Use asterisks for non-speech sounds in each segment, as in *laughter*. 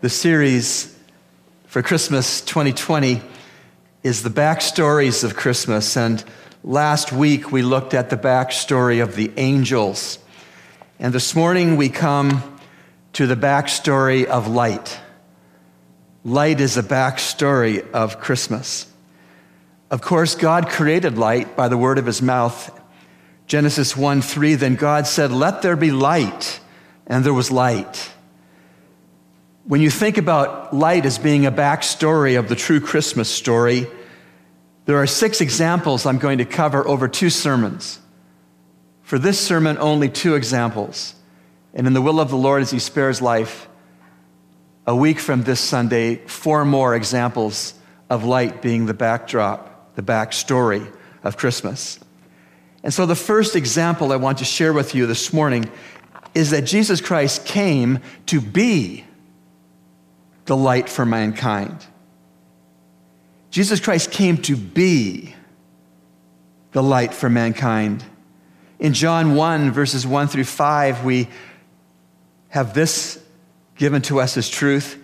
The series for Christmas 2020 is the backstories of Christmas. And last week we looked at the backstory of the angels. And this morning we come to the backstory of light. Light is a backstory of Christmas. Of course, God created light by the word of his mouth. Genesis 1 3, then God said, Let there be light, and there was light. When you think about light as being a backstory of the true Christmas story, there are six examples I'm going to cover over two sermons. For this sermon, only two examples. And in the will of the Lord, as He spares life, a week from this Sunday, four more examples of light being the backdrop, the backstory of Christmas. And so, the first example I want to share with you this morning is that Jesus Christ came to be the light for mankind. Jesus Christ came to be the light for mankind. In John 1, verses 1 through 5, we have this given to us as truth.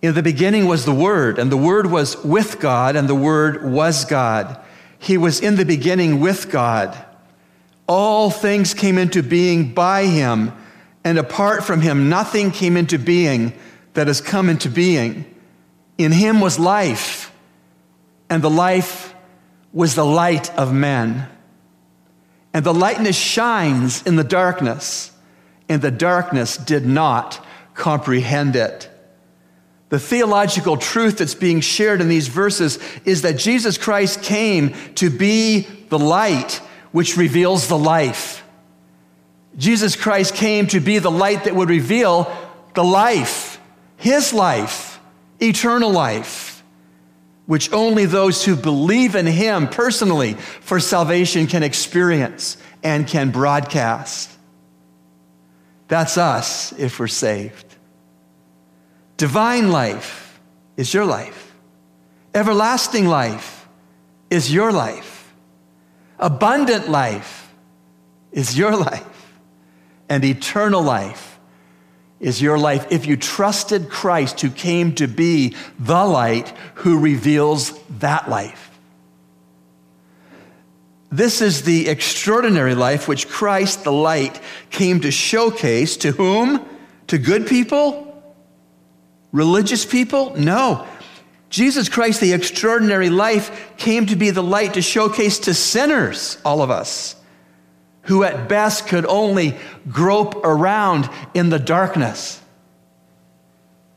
In the beginning was the Word, and the Word was with God, and the Word was God. He was in the beginning with God. All things came into being by Him, and apart from Him, nothing came into being that has come into being. In him was life, and the life was the light of men. And the lightness shines in the darkness, and the darkness did not comprehend it. The theological truth that's being shared in these verses is that Jesus Christ came to be the light which reveals the life. Jesus Christ came to be the light that would reveal the life his life, eternal life, which only those who believe in him personally for salvation can experience and can broadcast. That's us if we're saved. Divine life is your life. Everlasting life is your life. Abundant life is your life. And eternal life is your life if you trusted Christ who came to be the light who reveals that life. This is the extraordinary life which Christ, the light, came to showcase to whom? To good people? Religious people? No. Jesus Christ, the extraordinary life, came to be the light to showcase to sinners, all of us who at best could only grope around in the darkness.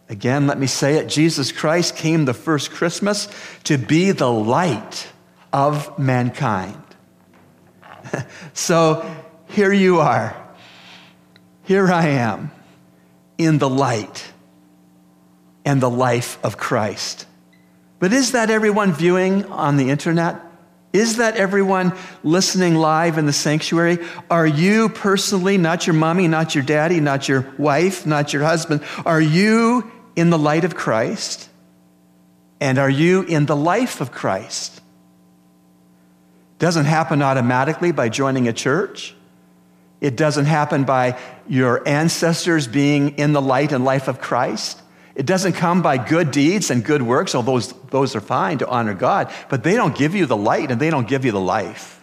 Again, let me say it Jesus Christ came the first Christmas to be the light of mankind. *laughs* so here you are. Here I am in the light and the life of Christ. But is that everyone viewing on the internet? Is that everyone listening live in the sanctuary? Are you personally, not your mommy, not your daddy, not your wife, not your husband, are you in the light of Christ? And are you in the life of Christ? Doesn't happen automatically by joining a church. It doesn't happen by your ancestors being in the light and life of Christ. It doesn't come by good deeds and good works, although those, those are fine to honor God, but they don't give you the light and they don't give you the life.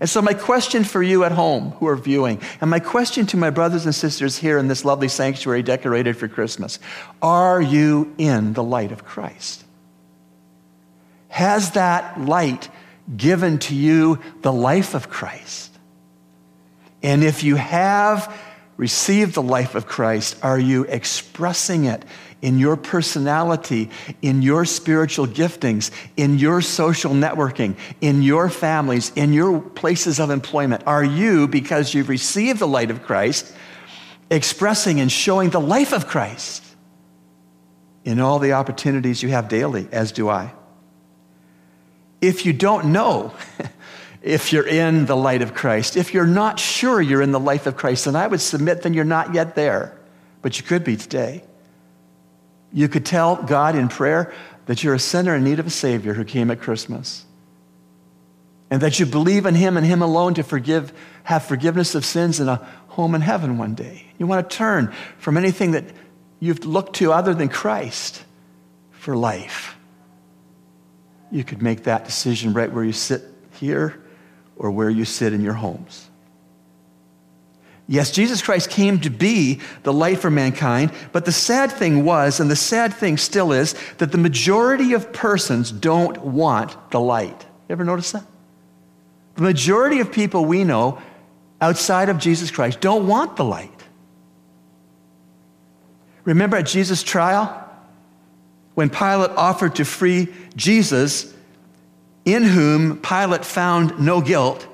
And so, my question for you at home who are viewing, and my question to my brothers and sisters here in this lovely sanctuary decorated for Christmas are you in the light of Christ? Has that light given to you the life of Christ? And if you have, received the life of Christ, are you expressing it in your personality, in your spiritual giftings, in your social networking, in your families, in your places of employment? Are you, because you've received the light of Christ, expressing and showing the life of Christ in all the opportunities you have daily, as do I? If you don't know, *laughs* if you're in the light of Christ. If you're not sure you're in the life of Christ, then I would submit then you're not yet there, but you could be today. You could tell God in prayer that you're a sinner in need of a Savior who came at Christmas. And that you believe in Him and Him alone to forgive, have forgiveness of sins and a home in heaven one day. You want to turn from anything that you've looked to other than Christ for life, you could make that decision right where you sit here or where you sit in your homes. Yes, Jesus Christ came to be the light for mankind, but the sad thing was, and the sad thing still is, that the majority of persons don't want the light. You ever notice that? The majority of people we know outside of Jesus Christ don't want the light. Remember at Jesus' trial? When Pilate offered to free Jesus, in whom Pilate found no guilt,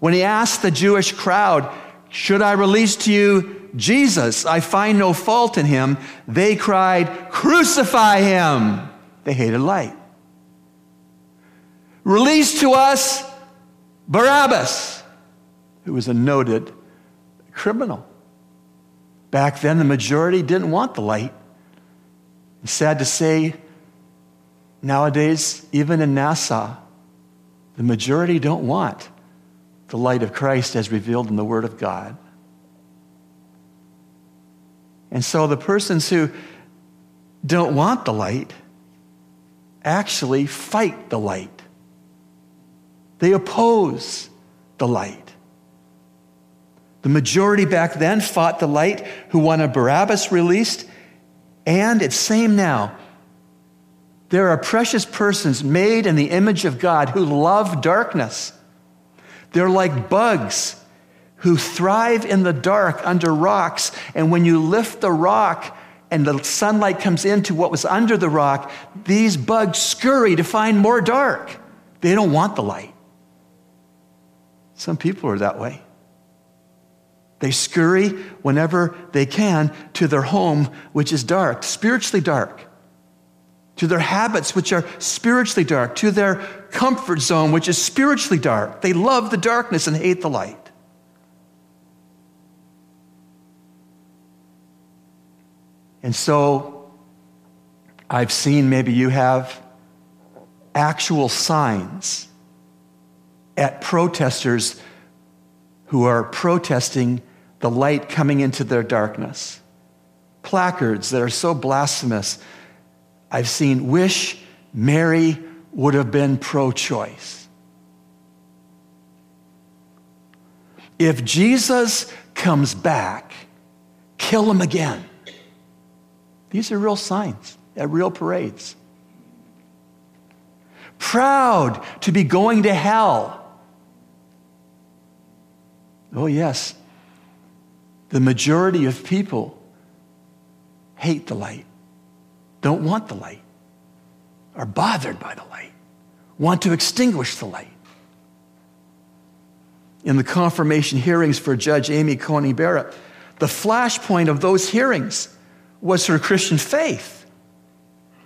when he asked the Jewish crowd, should I release to you Jesus? I find no fault in him. They cried, Crucify him. They hated light. Release to us Barabbas, who was a noted criminal. Back then, the majority didn't want the light. Sad to say, nowadays, even in Nassau, the majority don't want the light of Christ as revealed in the Word of God. And so the persons who don't want the light actually fight the light. They oppose the light. The majority back then fought the light who wanted Barabbas released, and it's same now. There are precious persons made in the image of God who love darkness they're like bugs who thrive in the dark under rocks. And when you lift the rock and the sunlight comes into what was under the rock, these bugs scurry to find more dark. They don't want the light. Some people are that way. They scurry whenever they can to their home, which is dark, spiritually dark to their habits, which are spiritually dark, to their comfort zone, which is spiritually dark. They love the darkness and hate the light. And so I've seen, maybe you have, actual signs at protesters who are protesting the light coming into their darkness. Placards that are so blasphemous I've seen wish Mary would have been pro choice. If Jesus comes back, kill him again. These are real signs at real parades. Proud to be going to hell. Oh, yes. The majority of people hate the light don't want the light, are bothered by the light, want to extinguish the light. In the confirmation hearings for Judge Amy Coney Barrett, the flashpoint of those hearings was her Christian faith.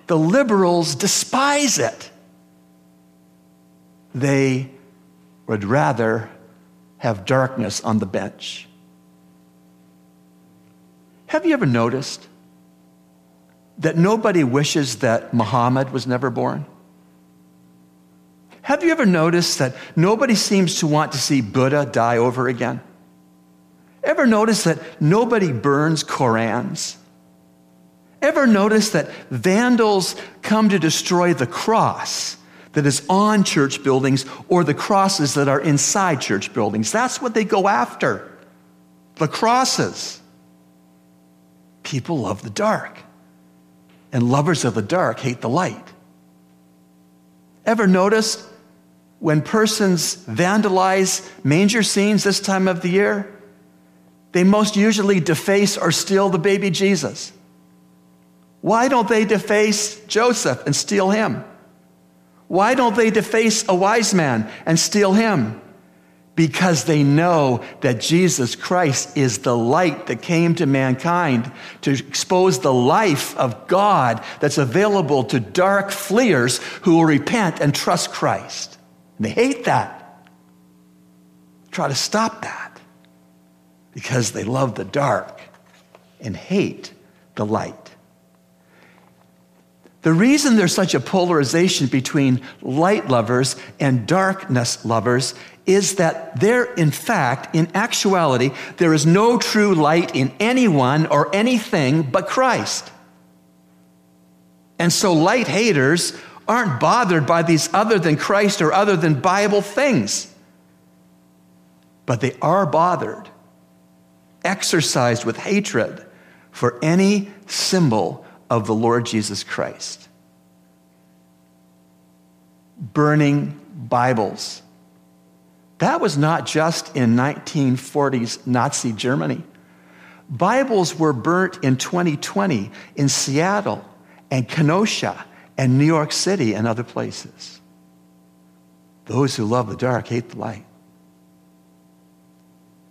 The liberals despise it. They would rather have darkness on the bench. Have you ever noticed that nobody wishes that Muhammad was never born? Have you ever noticed that nobody seems to want to see Buddha die over again? Ever notice that nobody burns Korans? Ever notice that vandals come to destroy the cross that is on church buildings or the crosses that are inside church buildings? That's what they go after the crosses. People love the dark and lovers of the dark hate the light. Ever noticed when persons vandalize manger scenes this time of the year? They most usually deface or steal the baby Jesus. Why don't they deface Joseph and steal him? Why don't they deface a wise man and steal him? Because they know that Jesus Christ is the light that came to mankind to expose the life of God that's available to dark fleers who will repent and trust Christ. And they hate that. Try to stop that because they love the dark and hate the light. The reason there's such a polarization between light lovers and darkness lovers is that there, in fact, in actuality, there is no true light in anyone or anything but Christ. And so light haters aren't bothered by these other than Christ or other than Bible things. But they are bothered, exercised with hatred for any symbol of the Lord Jesus Christ. Burning Bibles. That was not just in 1940s Nazi Germany. Bibles were burnt in 2020 in Seattle and Kenosha and New York City and other places. Those who love the dark hate the light.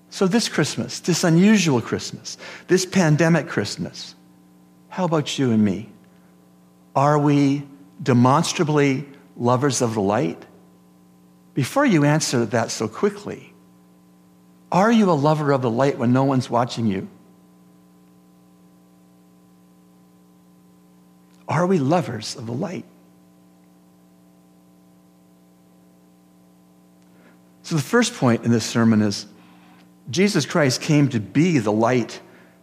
So, this Christmas, this unusual Christmas, this pandemic Christmas, how about you and me? Are we demonstrably lovers of the light? Before you answer that so quickly, are you a lover of the light when no one's watching you? Are we lovers of the light? So, the first point in this sermon is Jesus Christ came to be the light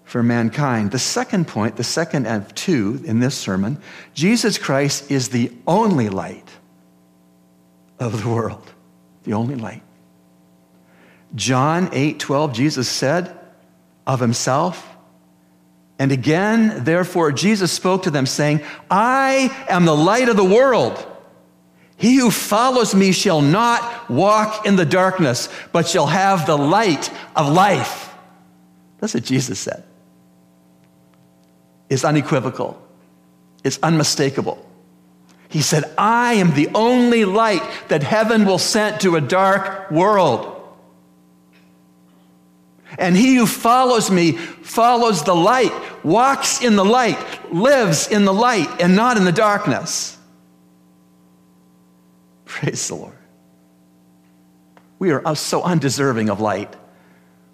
for mankind. The second point, the second of two in this sermon, Jesus Christ is the only light of the world. The only light. John 8 12, Jesus said of himself, and again, therefore, Jesus spoke to them, saying, I am the light of the world. He who follows me shall not walk in the darkness, but shall have the light of life. That's what Jesus said. It's unequivocal, it's unmistakable. He said, I am the only light that heaven will send to a dark world. And he who follows me follows the light, walks in the light, lives in the light, and not in the darkness. Praise the Lord. We are so undeserving of light.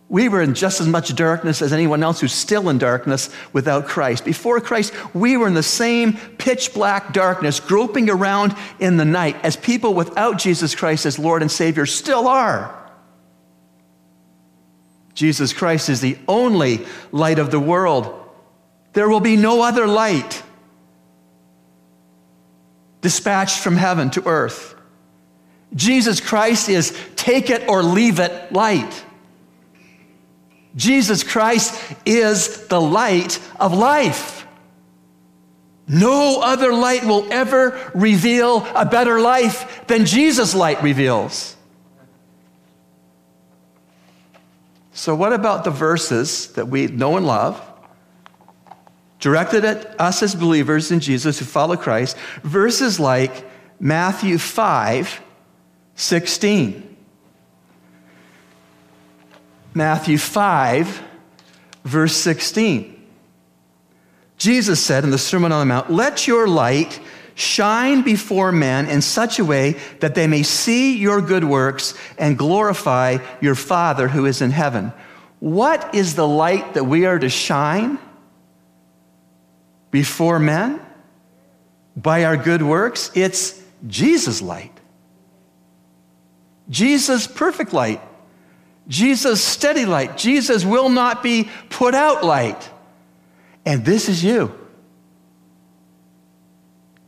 We were in just as much darkness as anyone else who's still in darkness without Christ. Before Christ, we were in the same pitch black darkness, groping around in the night, as people without Jesus Christ as Lord and Savior still are. Jesus Christ is the only light of the world. There will be no other light dispatched from heaven to earth. Jesus Christ is take it or leave it light. Jesus Christ is the light of life. No other light will ever reveal a better life than Jesus' light reveals. So, what about the verses that we know and love, directed at us as believers in Jesus who follow Christ? Verses like Matthew 5 16. Matthew 5, verse 16. Jesus said in the Sermon on the Mount, Let your light shine before men in such a way that they may see your good works and glorify your Father who is in heaven. What is the light that we are to shine before men? By our good works? It's Jesus' light. Jesus' perfect light. Jesus' steady light. Jesus will not be put out light. And this is you.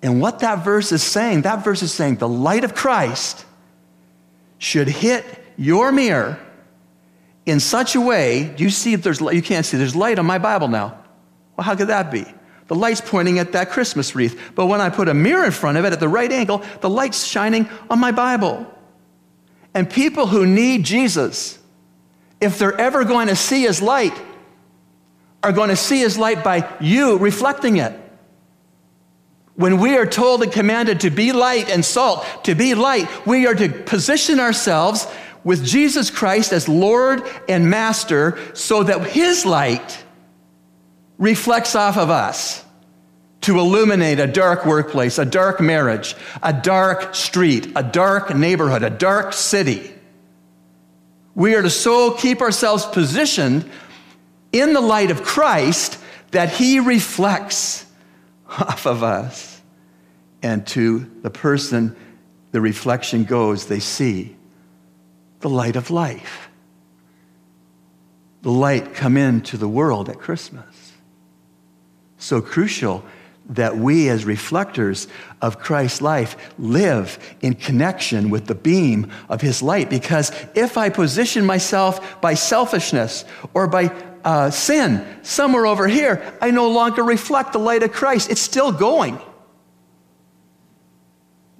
And what that verse is saying, that verse is saying the light of Christ should hit your mirror in such a way. Do you see if there's light? you can't see there's light on my Bible now? Well, how could that be? The light's pointing at that Christmas wreath. But when I put a mirror in front of it at the right angle, the light's shining on my Bible. And people who need Jesus, if they're ever going to see his light, are going to see his light by you reflecting it. When we are told and commanded to be light and salt, to be light, we are to position ourselves with Jesus Christ as Lord and Master so that His light reflects off of us to illuminate a dark workplace, a dark marriage, a dark street, a dark neighborhood, a dark city. We are to so keep ourselves positioned in the light of Christ that He reflects *laughs* off of us. And to the person the reflection goes, they see the light of life. The light come into the world at Christmas. So crucial that we, as reflectors of Christ's life, live in connection with the beam of his light. Because if I position myself by selfishness or by uh, sin somewhere over here, I no longer reflect the light of Christ. It's still going.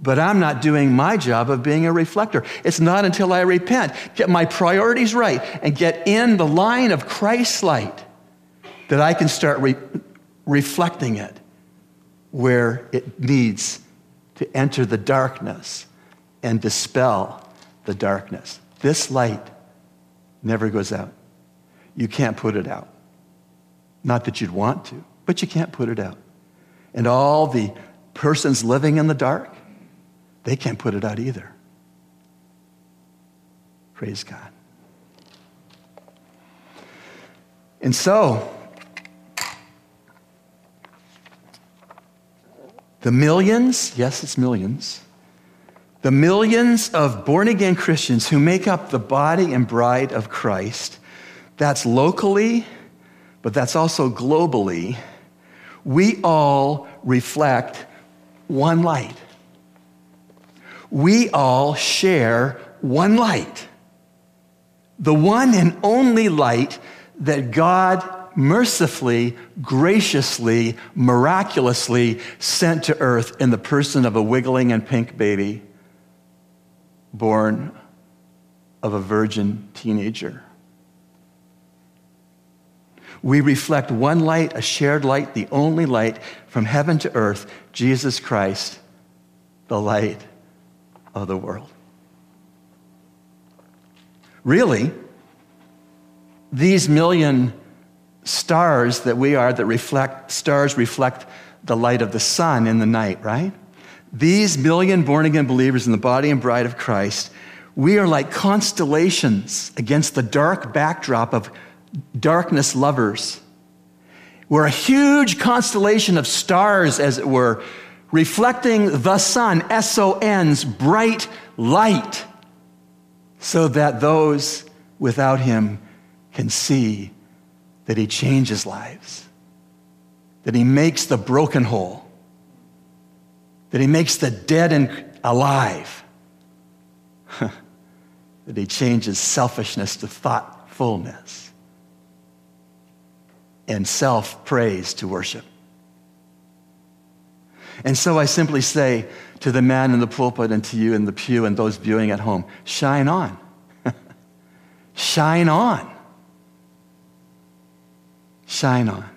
But I'm not doing my job of being a reflector. It's not until I repent, get my priorities right, and get in the line of Christ's light that I can start re- reflecting it where it needs to enter the darkness and dispel the darkness. This light never goes out. You can't put it out. Not that you'd want to, but you can't put it out. And all the persons living in the dark, they can't put it out either. Praise God. And so, The millions, yes, it's millions, the millions of born again Christians who make up the body and bride of Christ, that's locally, but that's also globally, we all reflect one light. We all share one light. The one and only light that God mercifully, graciously, miraculously sent to earth in the person of a wiggling and pink baby born of a virgin teenager. We reflect one light, a shared light, the only light from heaven to earth, Jesus Christ, the light of the world. Really, these million stars that we are that reflect, stars reflect the light of the sun in the night, right? These million born again believers in the body and bride of Christ, we are like constellations against the dark backdrop of darkness lovers. We're a huge constellation of stars, as it were, reflecting the sun, S O N's bright light, so that those without him can see that he changes lives, that he makes the broken whole, that he makes the dead and alive, *laughs* that he changes selfishness to thoughtfulness and self praise to worship. And so I simply say to the man in the pulpit and to you in the pew and those viewing at home shine on. *laughs* shine on shine on.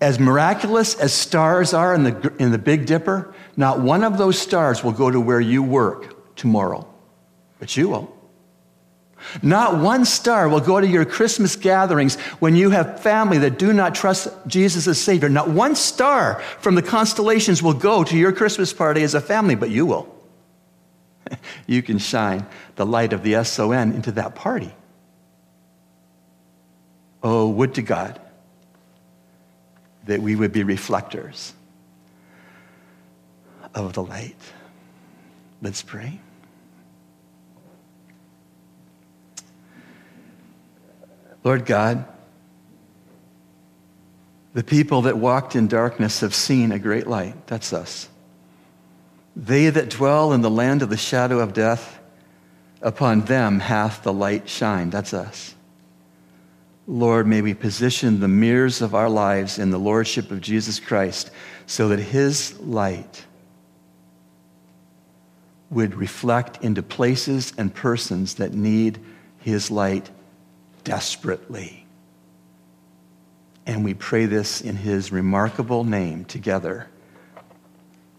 As miraculous as stars are in the, in the Big Dipper, not one of those stars will go to where you work tomorrow, but you will. Not one star will go to your Christmas gatherings when you have family that do not trust Jesus as Savior. Not one star from the constellations will go to your Christmas party as a family, but you will. *laughs* you can shine the light of the SON into that party. Oh, would to God that we would be reflectors of the light. Let's pray. Lord God, the people that walked in darkness have seen a great light. That's us. They that dwell in the land of the shadow of death, upon them hath the light shined. That's us. Lord, may we position the mirrors of our lives in the Lordship of Jesus Christ so that His light would reflect into places and persons that need His light desperately. And we pray this in His remarkable name together.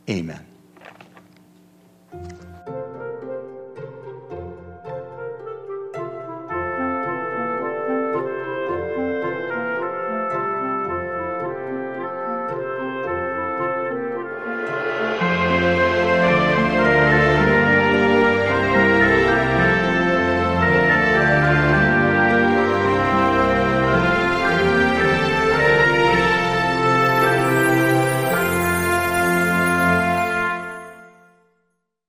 Amen.